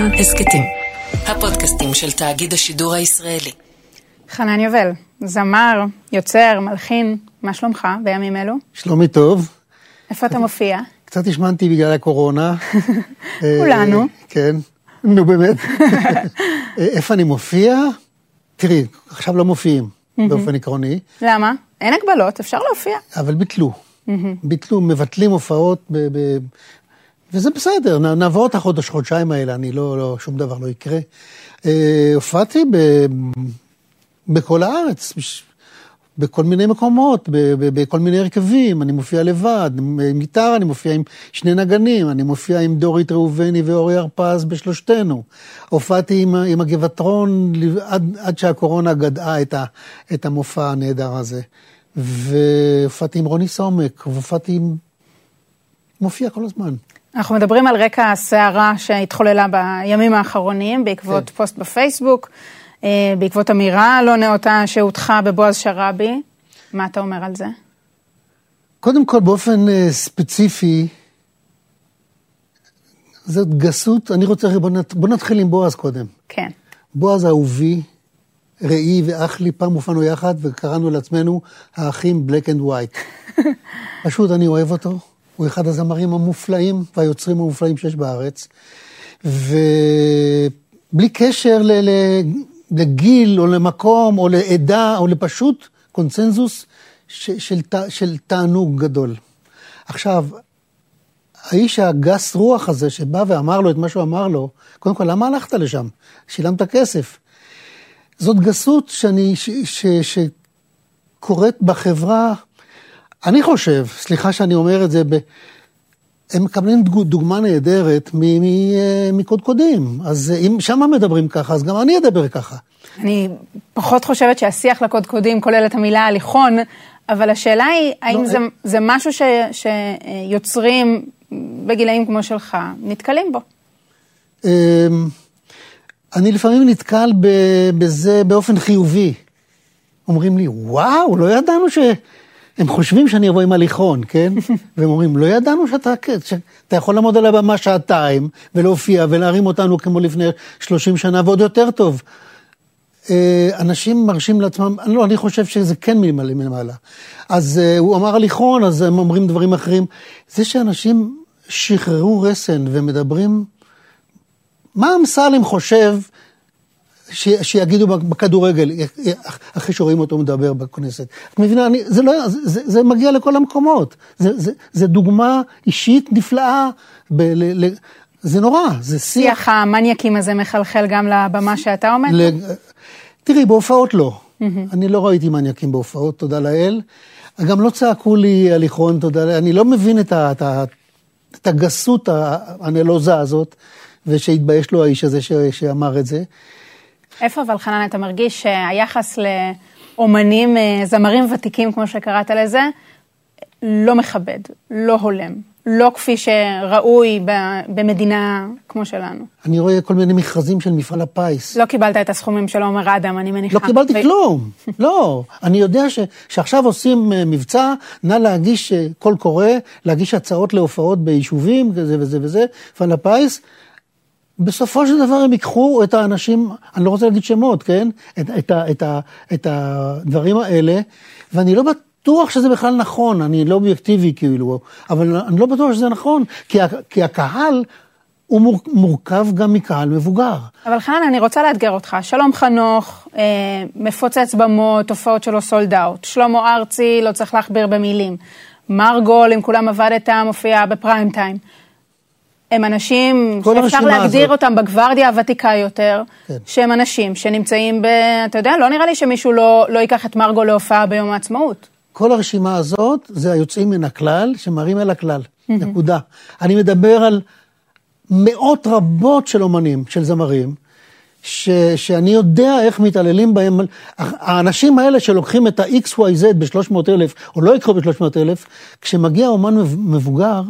כאן הסכתים, הפודקאסטים של תאגיד השידור הישראלי. חנן יובל, זמר, יוצר, מלחין, מה שלומך בימים אלו? שלומי טוב. איפה אתה מופיע? קצת השמנתי בגלל הקורונה. כולנו. אה, כן, נו באמת. אה, איפה אני מופיע? תראי, עכשיו לא מופיעים באופן עקרוני, למה? אין הגבלות, אפשר להופיע. אבל ביטלו. ביטלו, מבטלים הופעות, וזה בסדר, נעבור את החודש, חודשיים האלה, אני לא, לא, שום דבר לא יקרה. אה, הופעתי ב- בכל הארץ, בכל מיני מקומות, בכל מיני הרכבים, אני מופיע לבד, עם גיטרה, אני מופיע עם שני נגנים, אני מופיע עם דורית ראובני ואורי הרפז בשלושתנו. הופעתי עם, עם הגבעתרון לב- עד, עד שהקורונה גדעה את, ה, את המופע הנהדר הזה. והופעתי עם רוני סומק, והופעתי עם... מופיע כל הזמן. אנחנו מדברים על רקע הסערה שהתחוללה בימים האחרונים בעקבות כן. פוסט בפייסבוק, אה, בעקבות אמירה לא נאותה שהודחה בבועז שראבי. מה אתה אומר על זה? קודם כל, באופן אה, ספציפי, זאת גסות, אני רוצה, בוא, נת, בוא נתחיל עם בועז קודם. כן. בועז אהובי, ראי ואח לי, פעם הופענו יחד וקראנו לעצמנו האחים Black and White. פשוט אני אוהב אותו, הוא אחד הזמרים המופלאים והיוצרים המופלאים שיש בארץ. ובלי קשר ל, לגיל או למקום או לעדה או לפשוט קונצנזוס ש, של, של תענוג גדול. עכשיו, האיש הגס רוח הזה שבא ואמר לו את מה שהוא אמר לו, קודם כל, למה הלכת לשם? שילמת כסף. זאת גסות שאני, ש, ש, שקורית בחברה, אני חושב, סליחה שאני אומר את זה, ב, הם מקבלים דוגמה נהדרת אה, מקודקודים. אז אם שמה מדברים ככה, אז גם אני אדבר ככה. אני פחות חושבת שהשיח לקודקודים כולל את המילה הליכון, אבל השאלה היא, האם לא, זה, אה- זה משהו ש, שיוצרים בגילאים כמו שלך נתקלים בו? אמ, אני לפעמים נתקל בזה באופן חיובי. אומרים לי, וואו, לא ידענו ש... הם חושבים שאני אבוא עם הליכון, כן? והם אומרים, לא ידענו שאתה, שאתה יכול לעמוד על הבמה שעתיים ולהופיע ולהרים אותנו כמו לפני 30 שנה ועוד יותר טוב. אה, אנשים מרשים לעצמם, לא, אני חושב שזה כן מלמעלה. מלמעלה. אז אה, הוא אמר הליכון, אז הם אומרים דברים אחרים. זה שאנשים שחררו רסן ומדברים, מה אמסלם חושב ש, שיגידו בכדורגל, אחרי שרואים אותו מדבר בכנסת. את מבינה, אני, זה, לא, זה, זה, זה מגיע לכל המקומות. זה, זה, זה דוגמה אישית נפלאה. ב, ל, ל, זה נורא, זה שיח. שיח המניאקים הזה מחלחל גם לבמה שאתה עומד? ל... תראי, בהופעות לא. אני לא ראיתי מניאקים בהופעות, תודה לאל. גם לא צעקו לי הליכון, תודה לאל. אני לא מבין את, ה, את, ה, את הגסות הנלוזה הזאת, ושהתבייש לו האיש הזה ש, שאמר את זה. איפה אבל חנן אתה מרגיש שהיחס לאומנים, זמרים ותיקים, כמו שקראת לזה, לא מכבד, לא הולם, לא כפי שראוי במדינה כמו שלנו? אני רואה כל מיני מכרזים של מפעל הפיס. לא קיבלת את הסכומים של עומר אדם, אני מניחה. לא קיבלתי ו... כלום, לא. אני יודע ש, שעכשיו עושים מבצע, נא להגיש קול קורא, להגיש הצעות להופעות ביישובים, וזה וזה וזה, מפעל הפיס. בסופו של דבר הם ייקחו את האנשים, אני לא רוצה להגיד שמות, כן? את, את, את, את, הדברים האלה, ואני לא בטוח שזה בכלל נכון, אני לא אובייקטיבי כאילו, אבל אני לא בטוח שזה נכון, כי, כי הקהל הוא מור, מורכב גם מקהל מבוגר. אבל חנן, אני רוצה לאתגר אותך. שלום חנוך, אה, מפוצץ במות, הופעות שלו סולד אאוט. שלמה ארצי, לא צריך להכביר במילים. מרגול, אם כולם עבדת, מופיע בפריים טיים. הם אנשים שאפשר להגדיר הזאת. אותם בגוורדיה הוותיקה יותר, כן. שהם אנשים שנמצאים ב... אתה יודע, לא נראה לי שמישהו לא, לא ייקח את מרגו להופעה ביום העצמאות. כל הרשימה הזאת זה היוצאים מן הכלל שמראים אל הכלל, mm-hmm. נקודה. אני מדבר על מאות רבות של אומנים, של זמרים, ש, שאני יודע איך מתעללים בהם. האנשים האלה שלוקחים את ה-XYZ ב-300 אלף, או לא יקחו ב-300 אלף, כשמגיע אומן מבוגר,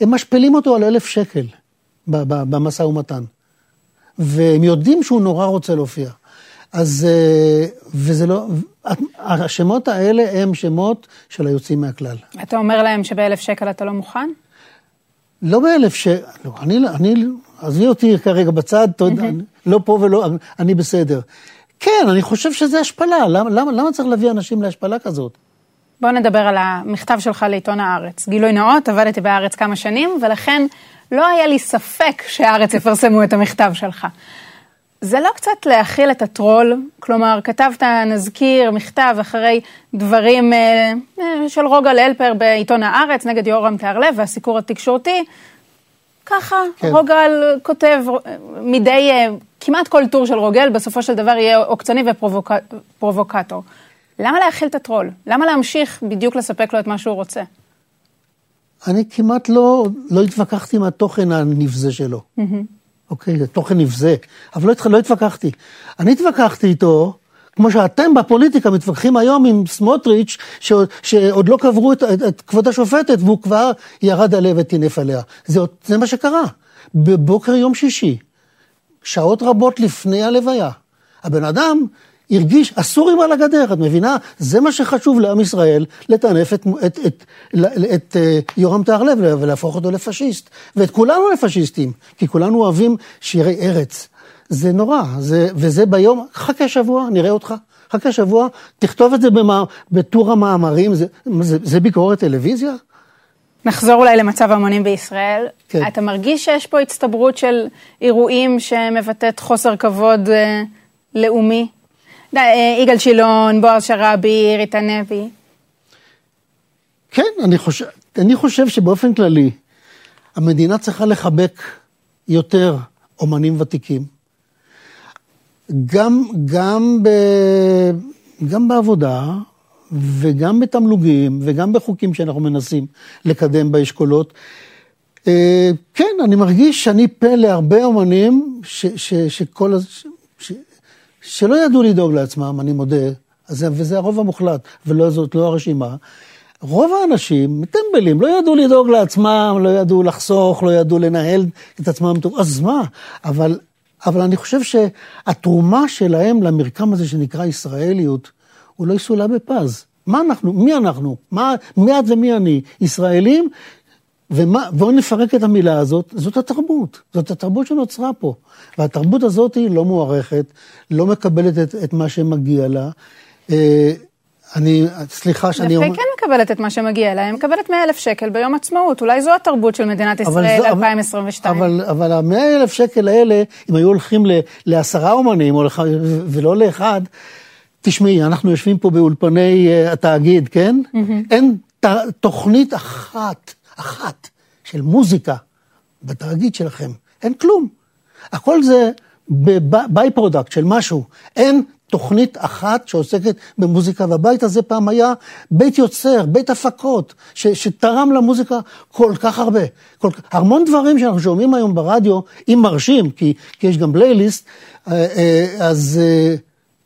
הם משפילים אותו על אלף שקל במשא ומתן. והם יודעים שהוא נורא רוצה להופיע. אז, וזה לא, השמות האלה הם שמות של היוצאים מהכלל. אתה אומר להם שבאלף שקל אתה לא מוכן? לא באלף שקל, לא, אני, אני, עזבי אותי כרגע בצד, תודה, לא פה ולא, אני בסדר. כן, אני חושב שזה השפלה, למה, למה, למה צריך להביא אנשים להשפלה כזאת? בואו נדבר על המכתב שלך לעיתון הארץ. גילוי נאות, עבדתי בהארץ כמה שנים, ולכן לא היה לי ספק שהארץ יפרסמו את המכתב שלך. זה לא קצת להכיל את הטרול? כלומר, כתבת נזכיר, מכתב, אחרי דברים אה, אה, של רוגל אלפר בעיתון הארץ נגד יורם תיארלב והסיקור התקשורתי. ככה, כן. רוגל כותב אה, מדי, אה, כמעט כל טור של רוגל בסופו של דבר יהיה עוקצני ופרובוקטור. למה להכיל את הטרול? למה להמשיך בדיוק לספק לו את מה שהוא רוצה? אני כמעט לא, לא התווכחתי עם התוכן הנבזה שלו. Mm-hmm. אוקיי, זה תוכן נבזה, אבל לא, לא התווכחתי. אני התווכחתי איתו, כמו שאתם בפוליטיקה מתווכחים היום עם סמוטריץ', ש, שעוד לא קברו את, את, את כבוד השופטת, והוא כבר ירד עליה וטינף עליה. זה, זה מה שקרה. בבוקר יום שישי, שעות רבות לפני הלוויה, הבן אדם הרגיש הסורים על הגדר, את מבינה? זה מה שחשוב לעם ישראל, לטנף את, את, את, את, את uh, יורם טהרלב ולהפוך אותו לפשיסט. ואת כולנו לפשיסטים, כי כולנו אוהבים שירי ארץ. זה נורא, זה, וזה ביום, חכה שבוע, נראה אותך. חכה שבוע, תכתוב את זה במה, בטור המאמרים, זה, זה, זה ביקורת טלוויזיה? נחזור אולי למצב ההמונים בישראל. כן. אתה מרגיש שיש פה הצטברות של אירועים שמבטאת חוסר כבוד אה, לאומי? אה, יגאל שילון, בועז שראבי, ריטה נבי. כן, אני חושב, אני חושב שבאופן כללי, המדינה צריכה לחבק יותר אומנים ותיקים. גם, גם, ב, גם בעבודה וגם בתמלוגים וגם בחוקים שאנחנו מנסים לקדם באשכולות. אה, כן, אני מרגיש שאני פה להרבה אומנים ש, ש, שכל, ש, שלא ידעו לדאוג לעצמם, אני מודה, וזה הרוב המוחלט, וזאת לא הרשימה. רוב האנשים טמבלים, לא ידעו לדאוג לעצמם, לא ידעו לחסוך, לא ידעו לנהל את עצמם טוב, אז מה? אבל, אבל אני חושב שהתרומה שלהם למרקם הזה שנקרא ישראליות, הוא לא יסולא בפז. מה אנחנו, מי אנחנו? מה, מי את ומי אני? ישראלים ובואו נפרק את המילה הזאת, זאת התרבות, זאת התרבות שנוצרה פה. והתרבות הזאת היא לא מוערכת, לא מקבלת את, את מה שמגיע לה. אה, אני, סליחה שאני אומר... דווקא היא כן מקבלת את מה שמגיע לה, היא מקבלת 100 אלף שקל ביום עצמאות, אולי זו התרבות של מדינת ישראל זו, 2022. אבל, אבל ה-100 אלף שקל האלה, אם היו הולכים לעשרה אומנים, או לח... ולא לאחד, תשמעי, אנחנו יושבים פה באולפני uh, התאגיד, כן? Mm-hmm. אין ת, תוכנית אחת אחת של מוזיקה בתאגיד שלכם. אין כלום. הכל זה by-product של משהו. אין תוכנית אחת שעוסקת במוזיקה, והבית הזה פעם היה בית יוצר, בית הפקות, ש, שתרם למוזיקה כל כך הרבה. כל, המון דברים שאנחנו שומעים היום ברדיו, אם מרשים, כי, כי יש גם פלייליסט, אה, אה, אז אה,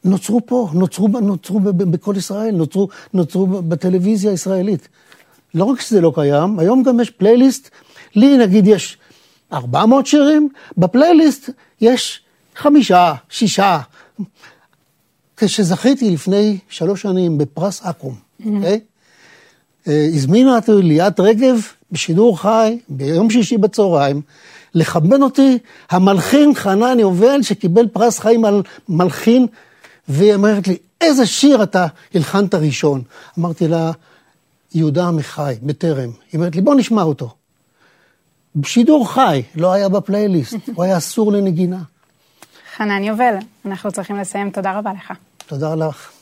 נוצרו פה, נוצרו, נוצרו בכל ישראל, נוצרו, נוצרו בטלוויזיה הישראלית. לא רק שזה לא קיים, היום גם יש פלייליסט, לי נגיד יש 400 שירים, בפלייליסט יש חמישה, שישה. כשזכיתי לפני שלוש שנים בפרס אקו"ם, mm-hmm. אוקיי? Mm-hmm. Okay? הזמינה אותי ליאת רגב בשידור חי ביום שישי בצהריים, לכבד אותי המלחין חנן יובל שקיבל פרס חיים על מלחין, והיא אומרת לי, איזה שיר אתה הלחנת ראשון? אמרתי לה, יהודה עמיחי, בטרם. היא אומרת לי, בוא נשמע אותו. שידור חי, לא היה בפלייליסט, הוא היה אסור לנגינה. חנן יובל, אנחנו צריכים לסיים, תודה רבה לך. תודה לך.